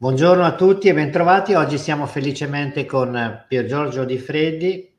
Buongiorno a tutti e bentrovati. Oggi siamo felicemente con Pier Giorgio Di Freddi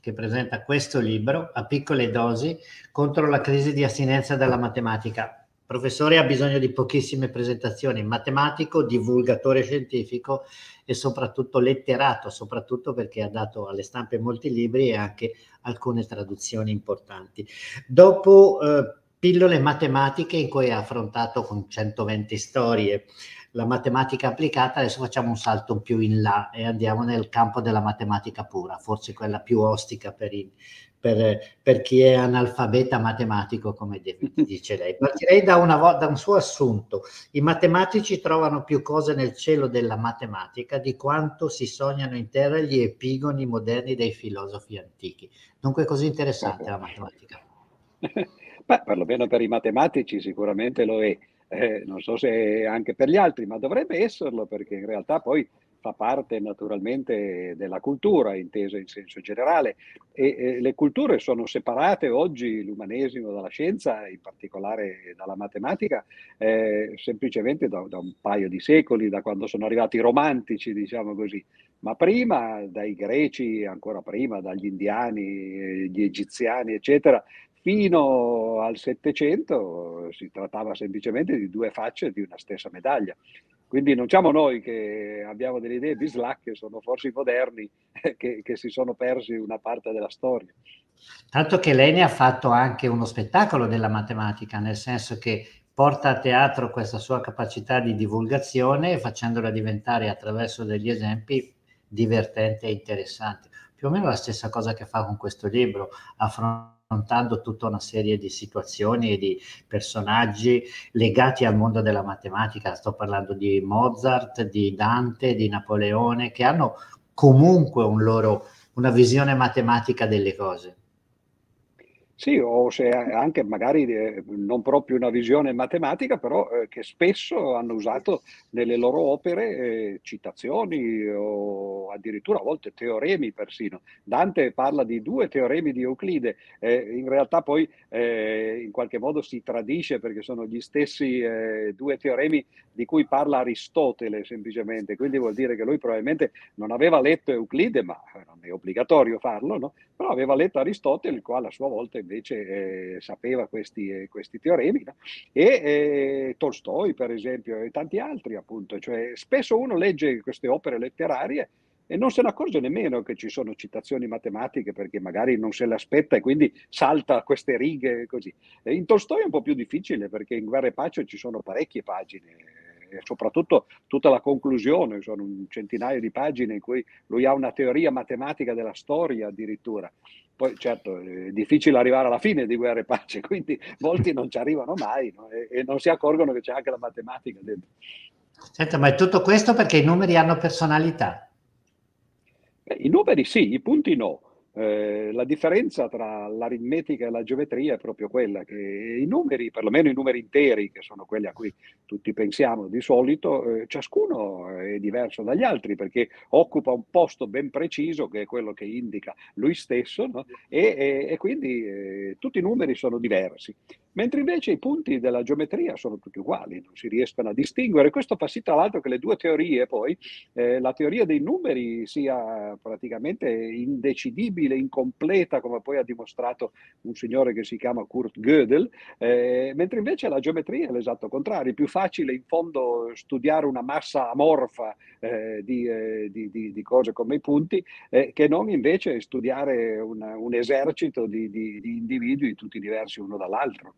che presenta questo libro a piccole dosi contro la crisi di astinenza dalla matematica. Il professore ha bisogno di pochissime presentazioni, matematico, divulgatore scientifico e soprattutto letterato, soprattutto perché ha dato alle stampe molti libri e anche alcune traduzioni importanti. Dopo eh, pillole matematiche in cui ha affrontato con 120 storie la matematica applicata, adesso facciamo un salto più in là e andiamo nel campo della matematica pura, forse quella più ostica per, i, per, per chi è analfabeta matematico, come dice lei. Partirei da, una, da un suo assunto. I matematici trovano più cose nel cielo della matematica di quanto si sognano in terra gli epigoni moderni dei filosofi antichi. Dunque è così interessante la matematica. Beh, perlomeno per i matematici sicuramente lo è. Eh, non so se anche per gli altri, ma dovrebbe esserlo perché in realtà poi fa parte naturalmente della cultura, intesa in senso generale, e, e le culture sono separate oggi, l'umanesimo dalla scienza, in particolare dalla matematica, eh, semplicemente da, da, un paio di secoli, da quando sono arrivati i romantici, diciamo così, ma prima dai greci, ancora prima dagli indiani, gli egiziani, eccetera, Fino al Settecento si trattava semplicemente di due facce di una stessa medaglia. Quindi non siamo noi che abbiamo delle idee bislacche, sono forse i moderni che, che si sono persi una parte della storia. Tanto che lei ne ha fatto anche uno spettacolo della matematica, nel senso che porta a teatro questa sua capacità di divulgazione facendola diventare attraverso degli esempi divertente e interessante. Più o meno la stessa cosa che fa con questo libro, affronta affrontando tutta una serie di situazioni e di personaggi legati al mondo della matematica. Sto parlando di Mozart, di Dante, di Napoleone, che hanno comunque un loro, una visione matematica delle cose. Sì, o se anche magari eh, non proprio una visione matematica, però eh, che spesso hanno usato nelle loro opere eh, citazioni o addirittura a volte teoremi persino. Dante parla di due teoremi di Euclide, eh, in realtà poi eh, in qualche modo si tradisce perché sono gli stessi due teoremi di cui parla Aristotele semplicemente, quindi vuol dire che lui probabilmente non aveva letto Euclide, ma non è obbligatorio farlo, no? però aveva letto Aristotele, il quale a sua volta invece eh, sapeva questi, eh, questi teoremi, no? e eh, Tolstoi per esempio e tanti altri appunto, cioè spesso uno legge queste opere letterarie e non se ne accorge nemmeno che ci sono citazioni matematiche perché magari non se le aspetta e quindi salta queste righe così. In Tolstoi è un po' più difficile perché in Guerra e Pace ci sono parecchie pagine e soprattutto tutta la conclusione, sono un centinaio di pagine in cui lui ha una teoria matematica della storia addirittura. Poi certo è difficile arrivare alla fine di Guerra e Pace, quindi molti non ci arrivano mai no? e, e, non si accorgono che c'è anche la matematica dentro. Senta, ma è tutto questo perché i numeri hanno personalità? I numeri sì, i punti no. Eh, la differenza tra l'aritmetica e la geometria è proprio quella che i numeri, perlomeno i numeri interi, che sono quelli a cui tutti pensiamo di solito, eh, ciascuno è diverso dagli altri perché occupa un posto ben preciso che è quello che indica lui stesso no? e, e, e, quindi eh, tutti i numeri sono diversi. Mentre invece i punti della geometria sono tutti uguali, non si riescono a distinguere. Questo fa sì tra l'altro che le due teorie poi, eh, la teoria dei numeri sia praticamente indecidibile, incompleta, come poi ha dimostrato un signore che si chiama Kurt Gödel, eh, mentre invece la geometria è l'esatto contrario, è più facile in fondo studiare una massa amorfa eh, di, eh, di, di, di, cose come i punti, eh, che non invece studiare una, un esercito di individui tutti diversi uno dall'altro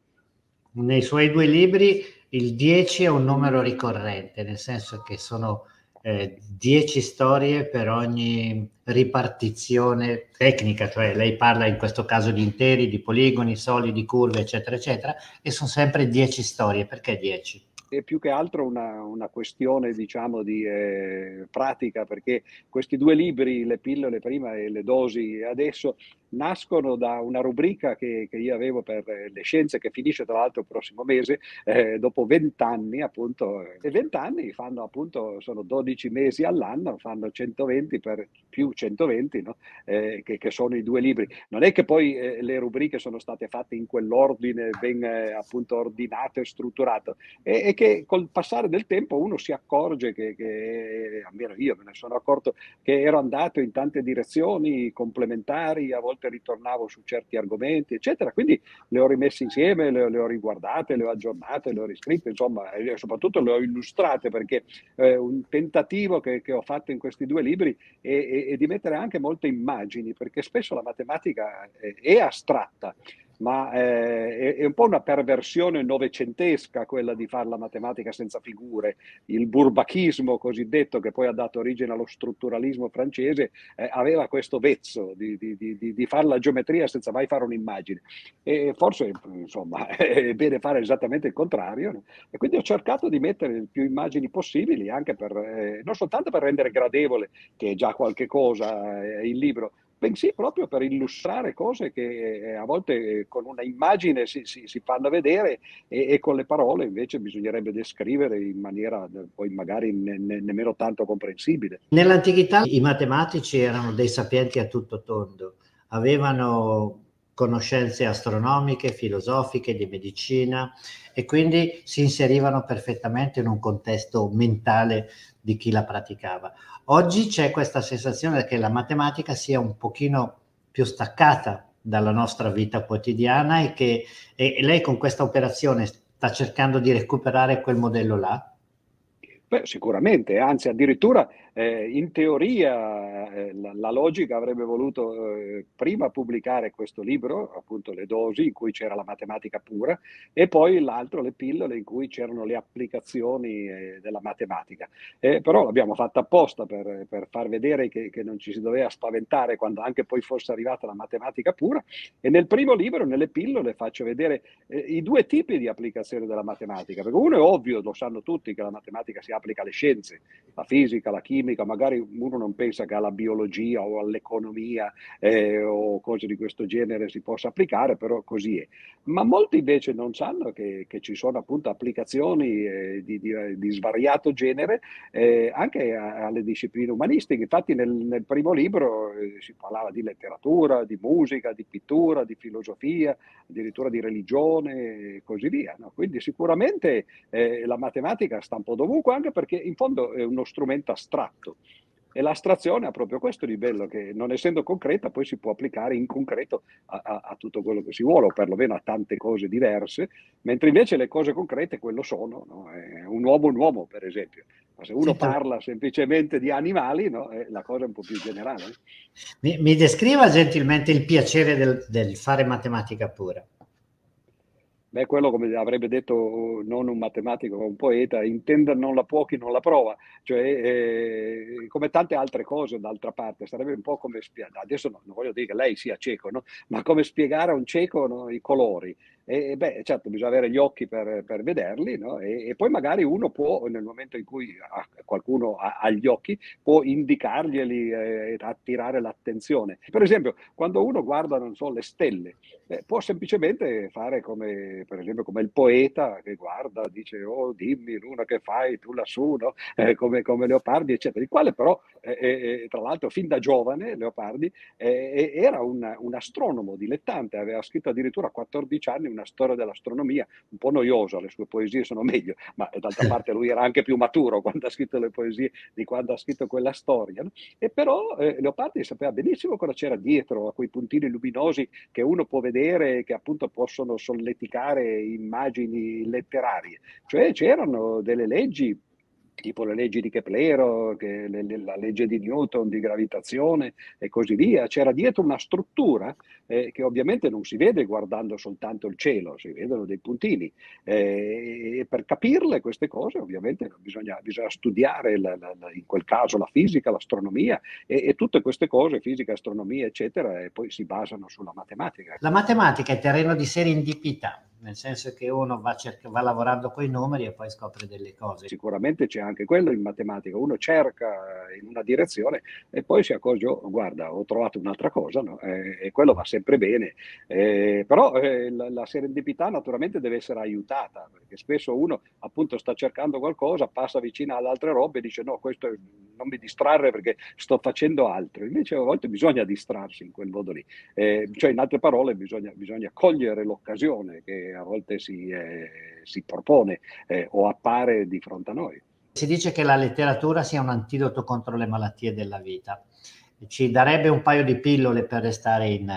nei suoi due libri il 10 è un numero ricorrente, nel senso che sono 10 eh, storie per ogni ripartizione tecnica, cioè lei parla in questo caso di interi, di poligoni, solidi, curve, eccetera, eccetera, e sono sempre 10 storie. Perché 10? è più che altro una, una questione diciamo di eh, pratica perché questi due libri, le pillole prima e le dosi adesso, nascono da una rubrica che, che io avevo per le scienze che finisce tra l'altro il prossimo mese, eh, dopo vent'anni appunto, e vent'anni fanno appunto, sono 12 mesi all'anno, fanno 120 per più 120, no? eh, che, che, sono i due libri. Non è che poi eh, le rubriche sono state fatte in quell'ordine ben eh, appunto ordinato e strutturato, e, e, che col passare del tempo uno si accorge che, che, almeno io me ne sono accorto, che ero andato in tante direzioni complementari, a volte ritornavo su certi argomenti, eccetera. Quindi le ho rimesse insieme, le, le ho riguardate, le ho aggiornate, le ho riscritte, insomma, e soprattutto le ho illustrate perché eh, un tentativo che, che, ho fatto in questi due libri è, è, è di mettere anche molte immagini, perché spesso la matematica è, è astratta ma eh, è, un po' una perversione novecentesca quella di fare la matematica senza figure. Il burbachismo cosiddetto, che poi ha dato origine allo strutturalismo francese, eh, aveva questo vezzo di, di, di, di, fare la geometria senza mai fare un'immagine. E forse, insomma, è bene fare esattamente il contrario. No? E quindi ho cercato di mettere più immagini possibili, anche per, eh, non soltanto per rendere gradevole, che è già qualche cosa eh, il libro, bensì proprio per illustrare cose che eh, a volte eh, con una immagine si, si, si fanno vedere e, e, con le parole invece bisognerebbe descrivere in maniera poi magari ne, ne, nemmeno tanto comprensibile. Nell'antichità i matematici erano dei sapienti a tutto tondo, avevano conoscenze astronomiche, filosofiche, di medicina e quindi si inserivano perfettamente in un contesto mentale di chi la praticava. Oggi c'è questa sensazione che la matematica sia un pochino più staccata dalla nostra vita quotidiana e che e lei con questa operazione sta cercando di recuperare quel modello là? Beh, sicuramente, anzi addirittura eh, in teoria eh, la, la, logica avrebbe voluto eh, prima pubblicare questo libro, appunto le dosi, in cui c'era la matematica pura, e poi l'altro, le pillole, in cui c'erano le applicazioni eh, della matematica. Eh, però l'abbiamo fatta apposta per, per far vedere che, che, non ci si doveva spaventare quando anche poi fosse arrivata la matematica pura. E nel primo libro, nelle pillole, faccio vedere eh, i due tipi di applicazione della matematica, perché uno è ovvio, lo sanno tutti, che la matematica si applica alle scienze, la fisica, la chimica, chimica, magari uno non pensa che alla biologia o all'economia eh, o cose di questo genere si possa applicare, però così è. Ma molti invece non sanno che, che ci sono appunto applicazioni eh, di, di, di, svariato genere eh, anche a, alle discipline umanistiche. Infatti nel, nel primo libro eh, si parlava di letteratura, di musica, di pittura, di filosofia, addirittura di religione e così via. No? Quindi sicuramente eh, la matematica sta un po' dovunque anche perché in fondo è uno strumento astratto. E l'astrazione ha proprio questo di bello, che non essendo concreta poi si può applicare in concreto a, a, a, tutto quello che si vuole, o perlomeno a tante cose diverse, mentre invece le cose concrete quello sono. No? un uomo un uomo, per esempio. Ma se uno sì, parla semplicemente di animali, no? la cosa è un po' più generale. Mi, mi descriva gentilmente il piacere del, del fare matematica pura. Beh, quello come avrebbe detto non un matematico ma un poeta, intenda non la può chi non la prova, cioè eh, come tante altre cose d'altra parte, sarebbe un po' come spiegare, adesso no, non voglio dire che lei sia cieco, no? ma come spiegare a un cieco no, i colori, e, beh, certo, bisogna avere gli occhi per, per vederli, no? e, e, poi magari uno può, nel momento in cui ha, qualcuno ha, ha, gli occhi, può indicarglieli eh, e attirare l'attenzione. Per esempio, quando uno guarda, non so, le stelle, eh, può semplicemente fare come, per esempio, come il poeta che guarda, dice, oh, dimmi, luna, che fai tu lassù, no? eh, come, come, Leopardi, eccetera. Il quale però, eh, eh, tra l'altro, fin da giovane, Leopardi, eh, era un, un astronomo dilettante, aveva scritto addirittura a 14 anni una storia dell'astronomia, un po' noiosa, le sue poesie sono meglio, ma d'altra parte lui era anche più maturo quando ha scritto le poesie di quando ha scritto quella storia. No? E però eh, Leopardi sapeva benissimo cosa c'era dietro a quei puntini luminosi che uno può vedere e che appunto possono solleticare immagini letterarie. Cioè c'erano delle leggi tipo le leggi di Keplero, che le, le, la legge di Newton di gravitazione e così via. C'era dietro una struttura eh, che ovviamente non si vede guardando soltanto il cielo, si vedono dei puntini. Eh, e per capirle queste cose ovviamente bisogna, bisogna studiare la, la, in quel caso la fisica, l'astronomia e, e, tutte queste cose, fisica, astronomia eccetera, e poi si basano sulla matematica. La matematica è terreno di serendipità nel senso che uno va, cerca, va lavorando con i numeri e poi scopre delle cose. Sicuramente c'è anche quello in matematica, uno cerca in una direzione e poi si accorge, oh, guarda, ho trovato un'altra cosa, no? eh, e quello va sempre bene, eh, però eh, la, la, serendipità naturalmente deve essere aiutata, perché spesso uno appunto sta cercando qualcosa, passa vicino alle altre robe e dice no, questo non mi distrarre perché sto facendo altro, invece a volte bisogna distrarsi in quel modo lì, cioè in altre parole bisogna, bisogna cogliere l'occasione che a volte si, eh, si propone eh, o appare di fronte a noi. Si dice che la letteratura sia un antidoto contro le malattie della vita. Ci darebbe un paio di pillole per restare in,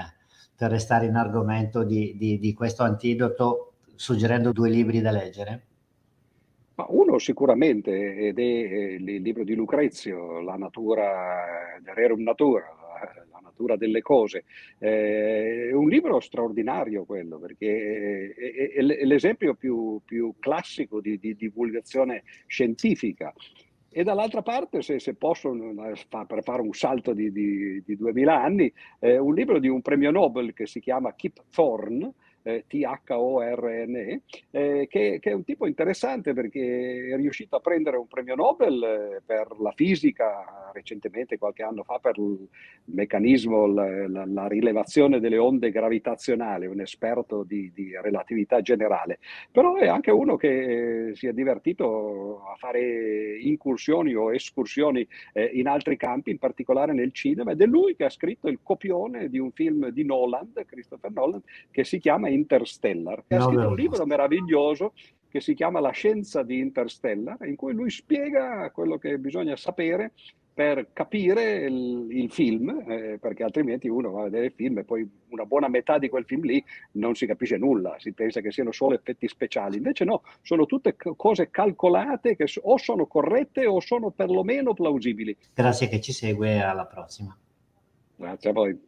per restare in argomento di, di, di questo antidoto, suggerendo due libri da leggere? Ma uno sicuramente, ed è il libro di Lucrezio, La natura, Rerum Natura, natura delle cose. Eh, è un libro straordinario quello, perché è, è, è l'esempio più, più classico di, di, divulgazione scientifica. E dall'altra parte, se, se posso, per fare un salto di, di, di 2000 anni, eh, un libro di un premio Nobel che si chiama Kip Thorne, eh, T-H-O-R-N-E, eh, che, che, è un tipo interessante perché è riuscito a prendere un premio Nobel eh, per la fisica recentemente, qualche anno fa, per il meccanismo, la, la, la rilevazione delle onde gravitazionali, un esperto di, di, relatività generale, però è anche uno che si è divertito a fare incursioni o escursioni eh, in altri campi, in particolare nel cinema, ed è lui che ha scritto il copione di un film di Nolan, Christopher Nolan, che si chiama Interstellar, ha scritto un libro meraviglioso che si chiama La scienza di Interstellar, in cui lui spiega quello che bisogna sapere per capire il, il film, eh, perché altrimenti uno va a vedere il film e poi una buona metà di quel film lì non si capisce nulla, si pensa che siano solo effetti speciali. Invece no, sono tutte cose calcolate che o sono corrette o sono perlomeno plausibili. Grazie che ci segue, alla prossima. Grazie a voi.